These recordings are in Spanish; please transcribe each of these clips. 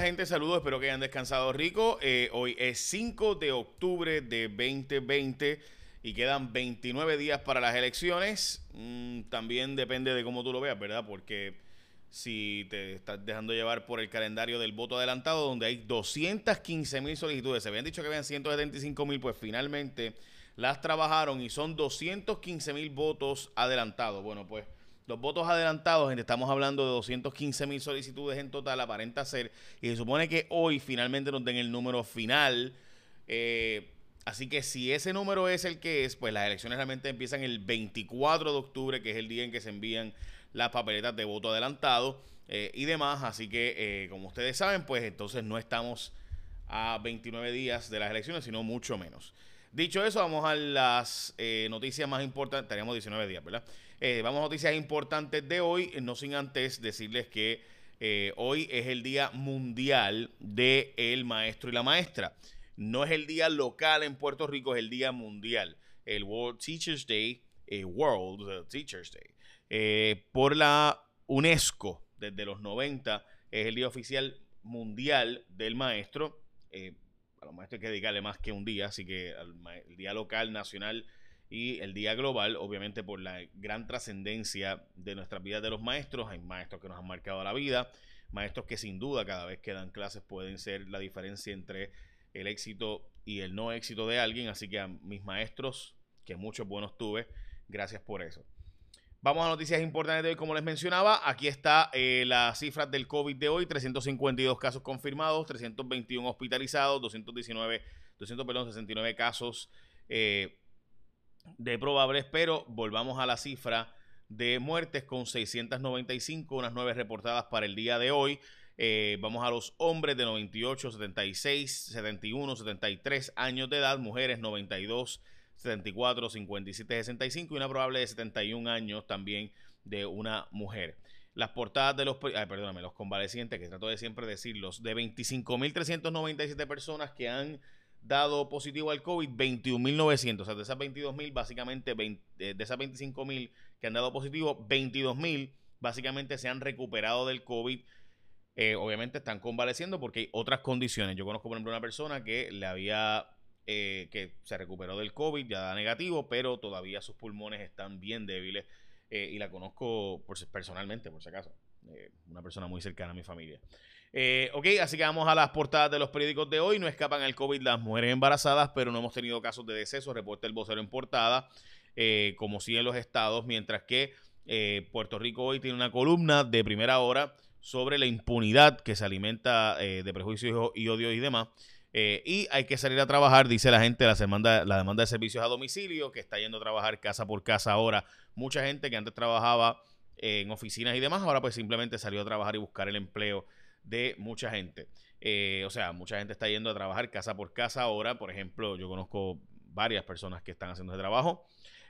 Gente, saludos, espero que hayan descansado rico. Eh, hoy es 5 de octubre de 2020 y quedan 29 días para las elecciones. Mm, también depende de cómo tú lo veas, ¿verdad? Porque si te estás dejando llevar por el calendario del voto adelantado, donde hay 215 mil solicitudes, se habían dicho que habían 175 mil, pues finalmente las trabajaron y son 215 mil votos adelantados. Bueno, pues los votos adelantados, gente, estamos hablando de 215 mil solicitudes en total, aparenta ser, y se supone que hoy finalmente nos den el número final. Eh, así que si ese número es el que es, pues las elecciones realmente empiezan el 24 de octubre, que es el día en que se envían las papeletas de voto adelantado eh, y demás. Así que, eh, como ustedes saben, pues entonces no estamos a 29 días de las elecciones, sino mucho menos. Dicho eso, vamos a las noticias más importantes. Teníamos 19 días, ¿verdad? Eh, vamos a noticias importantes de hoy, no sin antes decirles que eh, hoy es el Día Mundial del el Maestro y la Maestra. No es el día local en Puerto Rico, es el Día Mundial. El World Teachers Day, eh, World Teachers Day, por la UNESCO desde los 90, es el Día Oficial Mundial del Maestro. a los maestros hay que dedicarle más que un día, así que el Día Local, Nacional, y el Día Global, obviamente por la gran trascendencia de nuestras vidas de los maestros. Hay maestros que nos han marcado la vida, maestros que sin duda cada vez que dan clases pueden ser la diferencia entre el éxito y el no éxito de alguien. Así que a mis maestros, que muchos buenos tuve, gracias por eso. Vamos a noticias importantes de hoy, como les mencionaba. Aquí está eh, las cifras del COVID de hoy: 352 casos confirmados, 321 hospitalizados, 219, 200, perdón, 69 casos eh, de probables, pero volvamos a la cifra de muertes con 695, unas nueve reportadas para el día de hoy. Eh, vamos a los hombres de 98, 76, 71, 73 años de edad, mujeres 92, 74, 57, 65 y una probable de 71 años también de una mujer. Las portadas de los, ay, perdóname, los convalecientes, que trato de siempre decirlos, de 25.397 personas que han dado positivo al COVID 21.900. O sea, de esas 22.000, básicamente, de esas 25.000 que han dado positivo, 22.000 básicamente se han recuperado del COVID. Eh, obviamente están convaleciendo porque hay otras condiciones. Yo conozco, por ejemplo, una persona que le había, eh, que se recuperó del COVID, ya da negativo, pero todavía sus pulmones están bien débiles. Eh, y la conozco personalmente, por si acaso. Una persona muy cercana a mi familia. Eh, ok, así que vamos a las portadas de los periódicos de hoy. No escapan al COVID las mujeres embarazadas, pero no hemos tenido casos de deceso, reporta el vocero en portada, eh, como sí en los estados, mientras que eh, Puerto Rico hoy tiene una columna de primera hora sobre la impunidad que se alimenta de prejuicios y odio y demás. y hay que salir a trabajar, dice la gente, la demanda, la demanda de servicios a domicilio, que está yendo a trabajar casa por casa ahora. Mucha gente que antes trabajaba en oficinas y demás, ahora pues simplemente salió a trabajar y buscar el empleo de mucha gente. Eh, o sea, mucha gente está yendo a trabajar casa por casa ahora. Por ejemplo, yo conozco varias personas que están haciendo ese trabajo.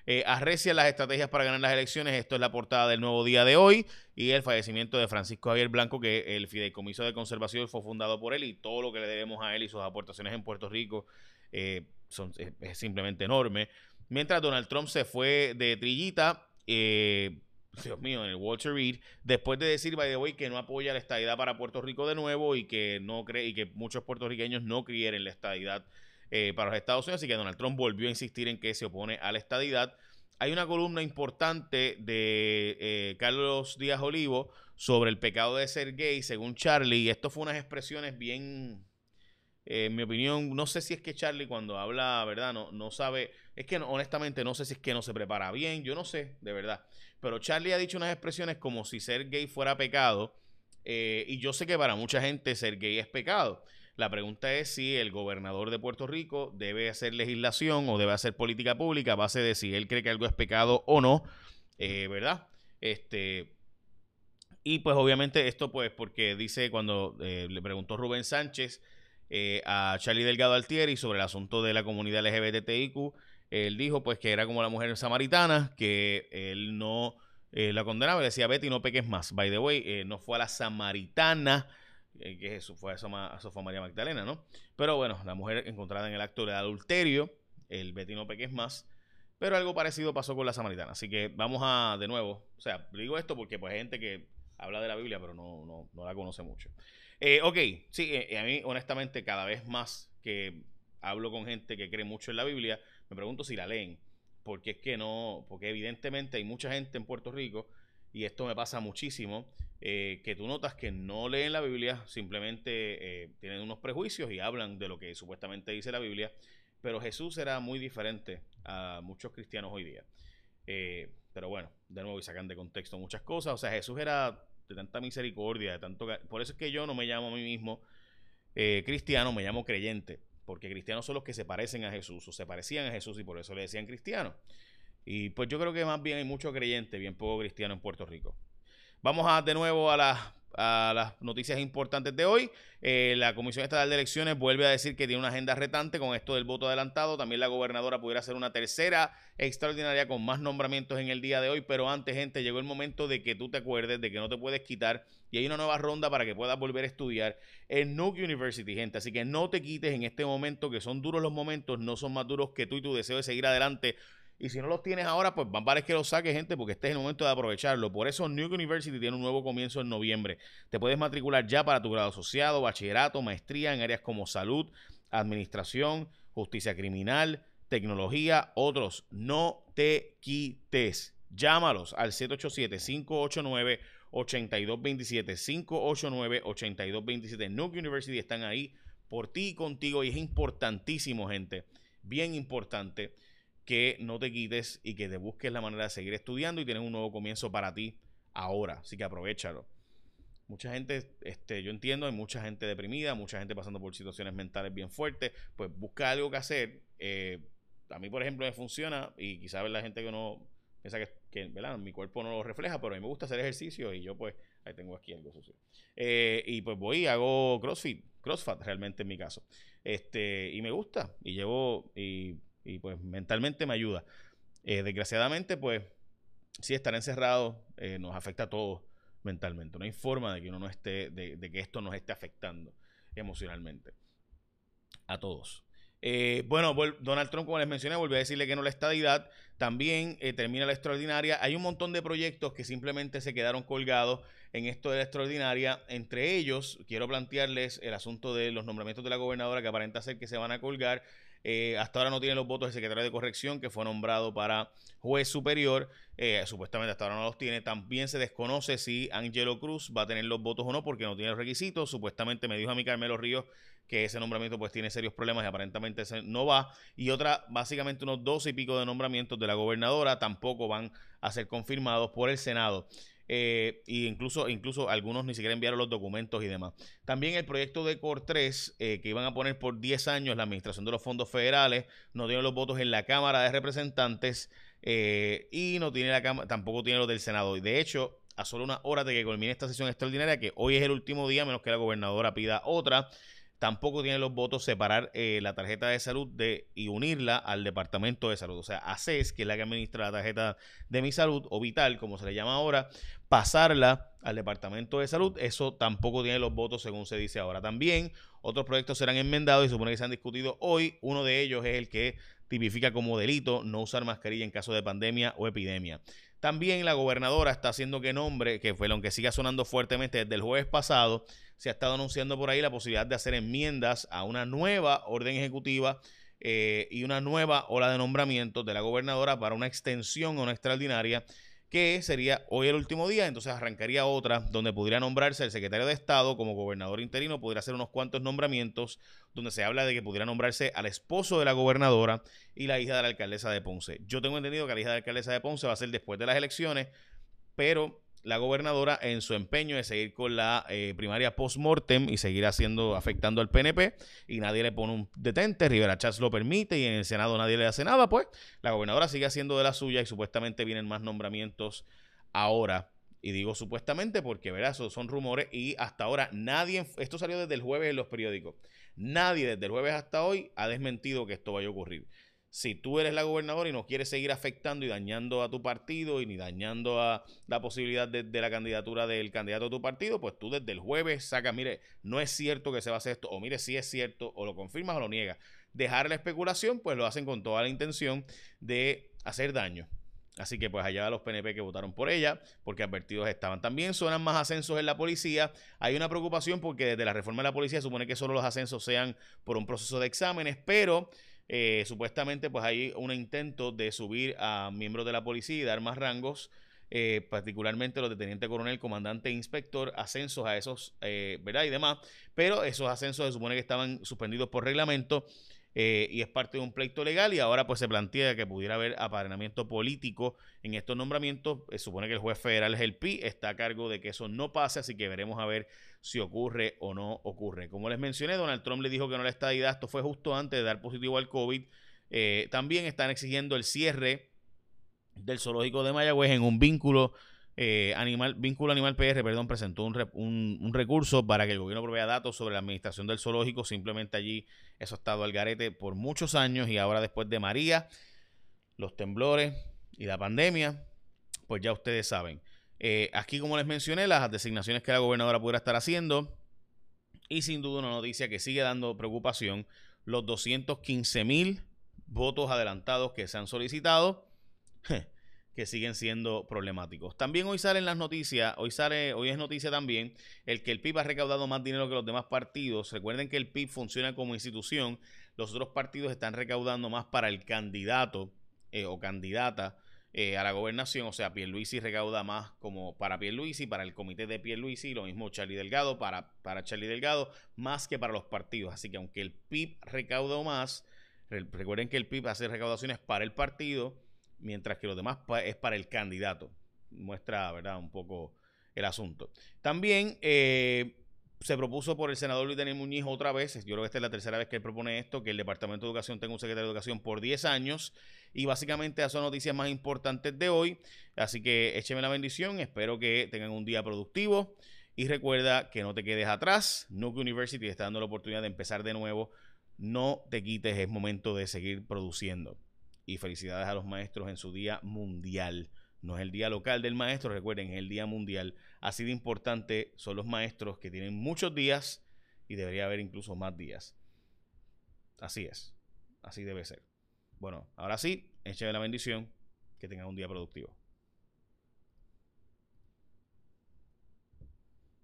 Eh, las estrategias para ganar las elecciones. Esto es la portada del nuevo día de hoy. Y el fallecimiento de Francisco Javier Blanco, que el Fideicomiso de Conservación fue fundado por él y todo lo que le debemos a él y sus aportaciones en Puerto Rico eh, son, es, simplemente enorme. Mientras Donald Trump se fue de trillita, eh, Dios mío, en el Walter Reed, después de decir, by the way, que no apoya la estadidad para Puerto Rico de nuevo y que no cree y que muchos puertorriqueños no quieren la estadidad eh, para los Estados Unidos, así que Donald Trump volvió a insistir en que se opone a la estadidad. Hay una columna importante de eh, Carlos Díaz Olivo sobre el pecado de ser gay, según Charlie, y esto fue unas expresiones bien, eh, en mi opinión, no sé si es que Charlie cuando habla, ¿verdad? No, no sabe, es que honestamente no sé si es que no se prepara bien, yo no sé, de verdad. Pero Charlie ha dicho unas expresiones como si ser gay fuera pecado. Eh, y yo sé que para mucha gente ser gay es pecado. La pregunta es si el gobernador de Puerto Rico debe hacer legislación o debe hacer política pública a base de si él cree que algo es pecado o no, eh, ¿verdad? Este, y pues obviamente esto pues porque dice cuando eh, le preguntó Rubén Sánchez a Charlie Delgado Altieri sobre el asunto de la comunidad LGBTIQ, él dijo pues que era como la mujer samaritana, que él no eh, la condenaba, decía Betty no peques más. By the way, eh, no fue a la samaritana, eh, que eso fue, fue María Magdalena, ¿no? Pero bueno, la mujer encontrada en el acto de adulterio, el Betty no peques más. Pero algo parecido pasó con la samaritana. Así que vamos a, de nuevo, o sea, digo esto porque pues hay gente que habla de la Biblia, pero no, no, no la conoce mucho. Ok, sí, a mí honestamente cada vez más que hablo con gente que cree mucho en la Biblia, me pregunto si la leen, porque es que no, porque evidentemente hay mucha gente en Puerto Rico, y esto me pasa muchísimo, eh, que tú notas que no leen la Biblia, simplemente tienen unos prejuicios y hablan de lo que supuestamente dice la Biblia, pero Jesús era muy diferente a muchos cristianos hoy día. pero bueno, de nuevo, y sacan de contexto muchas cosas. O sea, Jesús era de tanta misericordia, de tanto... Por eso es que yo no me llamo a mí mismo eh, cristiano, me llamo creyente, porque cristianos son los que se parecen a Jesús o se parecían a Jesús y por eso le decían cristiano. Y pues yo creo que más bien hay mucho creyente, bien poco cristiano en Puerto Rico. Vamos a de nuevo a las a las noticias importantes de hoy. Eh, la Comisión Estatal de Elecciones vuelve a decir que tiene una agenda retante con esto del voto adelantado. También la gobernadora pudiera hacer una tercera extraordinaria con más nombramientos en el día de hoy. Pero antes, gente, llegó el momento de que tú te acuerdes de que no te puedes quitar y hay una nueva ronda para que puedas volver a estudiar en Nuke University, gente. Así que no te quites en este momento, que son duros los momentos, no son más duros que tú y tu deseo de seguir adelante y si no los tienes ahora, pues van vale que los saques, gente, porque este es el momento de aprovecharlo. Por eso New University tiene un nuevo comienzo en noviembre. Te puedes matricular ya para tu grado asociado, bachillerato, maestría en áreas como salud, administración, justicia criminal, tecnología, otros. No te quites. Llámalos al 787-589. 8227 589 8227 Nuke University están ahí por ti y contigo y es importantísimo gente bien importante que no te quites y que te busques la manera de seguir estudiando y tienes un nuevo comienzo para ti ahora. Así que aprovechalo. Mucha gente, este, yo entiendo, hay mucha gente deprimida, mucha gente pasando por situaciones mentales bien fuertes. Pues busca algo que hacer. Eh, a mí, por ejemplo, me funciona y quizás la gente que no piensa que, ¿verdad? mi cuerpo no lo refleja, pero a mí me gusta hacer ejercicio y yo pues ahí tengo aquí algo sucio. Eh, y pues voy y hago CrossFit, CrossFit realmente en mi caso. Este, y me gusta y llevo y pues mentalmente me ayuda. Eh, desgraciadamente, pues si estar encerrado eh, nos afecta a todos mentalmente. No hay forma de que uno no esté, de, que esto nos esté afectando emocionalmente. A todos. Eh, bueno, Donald Trump, como les mencioné, volvió a decirle que no la estadidad. También termina la extraordinaria. Hay un montón de proyectos que simplemente se quedaron colgados en esto de la extraordinaria. Entre ellos, quiero plantearles el asunto de los nombramientos de la gobernadora que aparenta ser que se van a colgar. Eh, hasta ahora no tiene los votos del secretario de corrección que fue nombrado para juez superior. Eh, supuestamente hasta ahora no los tiene. También se desconoce si Angelo Cruz va a tener los votos o no porque no tiene los requisitos. Supuestamente me dijo a mí Carmelo Ríos que ese nombramiento pues tiene serios problemas y aparentemente no va. Y otra, básicamente unos 12 y pico de nombramientos de la gobernadora tampoco van a ser confirmados por el Senado. E incluso, incluso algunos ni siquiera enviaron los documentos y demás. También el proyecto de COR 3, eh, que iban a poner por 10 años la administración de los fondos federales, no tiene los votos en la Cámara de Representantes eh, y no tiene la tampoco tiene los del Senado. Y de hecho, a solo una hora de que culmine esta sesión extraordinaria, que hoy es el último día, menos que la gobernadora pida otra, tampoco tiene los votos separar eh, la tarjeta de salud de, y unirla al departamento de salud. O sea, ACES, que es la que administra la tarjeta de mi salud, o Vital, como se le llama ahora, pasarla al departamento de salud, eso tampoco tiene los votos según se dice ahora. También otros proyectos serán enmendados y supone que se han discutido hoy. Uno de ellos es el que tipifica como delito no usar mascarilla en caso de pandemia o epidemia. También la gobernadora está haciendo que nombre, que fue lo que siga sonando fuertemente desde el jueves pasado, se ha estado anunciando por ahí la posibilidad de hacer enmiendas a una nueva orden ejecutiva eh, y una nueva ola de nombramientos de la gobernadora para una extensión o una extraordinaria que sería hoy el último día, entonces arrancaría otra donde pudiera nombrarse el secretario de Estado como gobernador interino, podría hacer unos cuantos nombramientos donde se habla de que pudiera nombrarse al esposo de la gobernadora y la hija de la alcaldesa de Ponce. Yo tengo entendido que la hija de la alcaldesa de Ponce va a ser después de las elecciones, pero la gobernadora en su empeño de seguir con la eh, primaria post-mortem y seguir haciendo, afectando al PNP y nadie le pone un detente, Rivera Chats lo permite y en el Senado nadie le hace nada, pues la gobernadora sigue haciendo de la suya y supuestamente vienen más nombramientos ahora. Y digo supuestamente porque, verás, son rumores y hasta ahora nadie, esto salió desde el jueves en los periódicos, nadie desde el jueves hasta hoy ha desmentido que esto vaya a ocurrir si tú eres la gobernadora y no quieres seguir afectando y dañando a tu partido y ni dañando a la posibilidad de, la candidatura del candidato de tu partido, pues tú desde el jueves sacas, mire, no es cierto que se va a hacer esto, o mire, si es cierto, o lo confirmas o lo niegas. Dejar la especulación, pues lo hacen con toda la intención de hacer daño. Así que pues allá los PNP que votaron por ella, porque advertidos estaban. También suenan más ascensos en la policía. Hay una preocupación porque desde la reforma de la policía supone que solo los ascensos sean por un proceso de exámenes, pero eh, supuestamente pues hay un intento de subir a miembros de la policía y dar más rangos. Eh, particularmente los de teniente coronel, comandante e inspector, ascensos a esos, eh, ¿verdad? Y demás, pero esos ascensos se supone que estaban suspendidos por reglamento eh, y es parte de un pleito legal y ahora pues se plantea que pudiera haber apadrinamiento político en estos nombramientos. Eh, supone que el juez federal es el PI, está a cargo de que eso no pase, así que veremos a ver si ocurre o no ocurre. Como les mencioné, Donald Trump le dijo que no está ahí, esto fue justo antes de dar positivo al COVID. Eh, también están exigiendo el cierre del zoológico de Mayagüez en un vínculo eh, animal, Vínculo Animal PR, perdón, presentó un, recurso para que el gobierno provea datos sobre la administración del zoológico. Simplemente allí eso ha estado al garete por muchos años y ahora después de María, los temblores y la pandemia, pues ya ustedes saben. Eh, aquí, como les mencioné, las designaciones que la gobernadora pudiera estar haciendo y sin duda una noticia que sigue dando preocupación, los 215 mil votos adelantados que se han solicitado que siguen siendo problemáticos. También hoy salen las noticias, hoy sale, hoy es noticia también el que el PIB ha recaudado más dinero que los demás partidos. Recuerden que el PIB funciona como institución, los otros partidos están recaudando más para el candidato eh, o candidata eh, a la gobernación, o sea, Pierluisi recauda más como para Pierluisi, para el comité de Pierluisi, lo mismo Charlie Delgado, para, para Charlie Delgado, más que para los partidos. Así que aunque el PIB recauda más, recuerden que el PIB hace recaudaciones para el partido, mientras que lo demás es para el candidato. Muestra, ¿verdad?, un poco el asunto. También eh, se propuso por el senador Luis Daniel Muñiz otra vez, yo creo que esta es la tercera vez que él propone esto, que el Departamento de Educación tenga un secretario de Educación por 10 años. Y básicamente esas son noticias más importantes de hoy. Así que écheme la bendición, espero que tengan un día productivo. Y recuerda que no te quedes atrás. Nuke University está dando la oportunidad de empezar de nuevo. No te quites, es momento de seguir produciendo y felicidades a los maestros en su día mundial. No es el día local del maestro, recuerden, es el día mundial. Así de importante son los maestros que tienen muchos días y debería haber incluso más días. Así es, así debe ser. Bueno, ahora sí, écheme la bendición, que tengan un día productivo.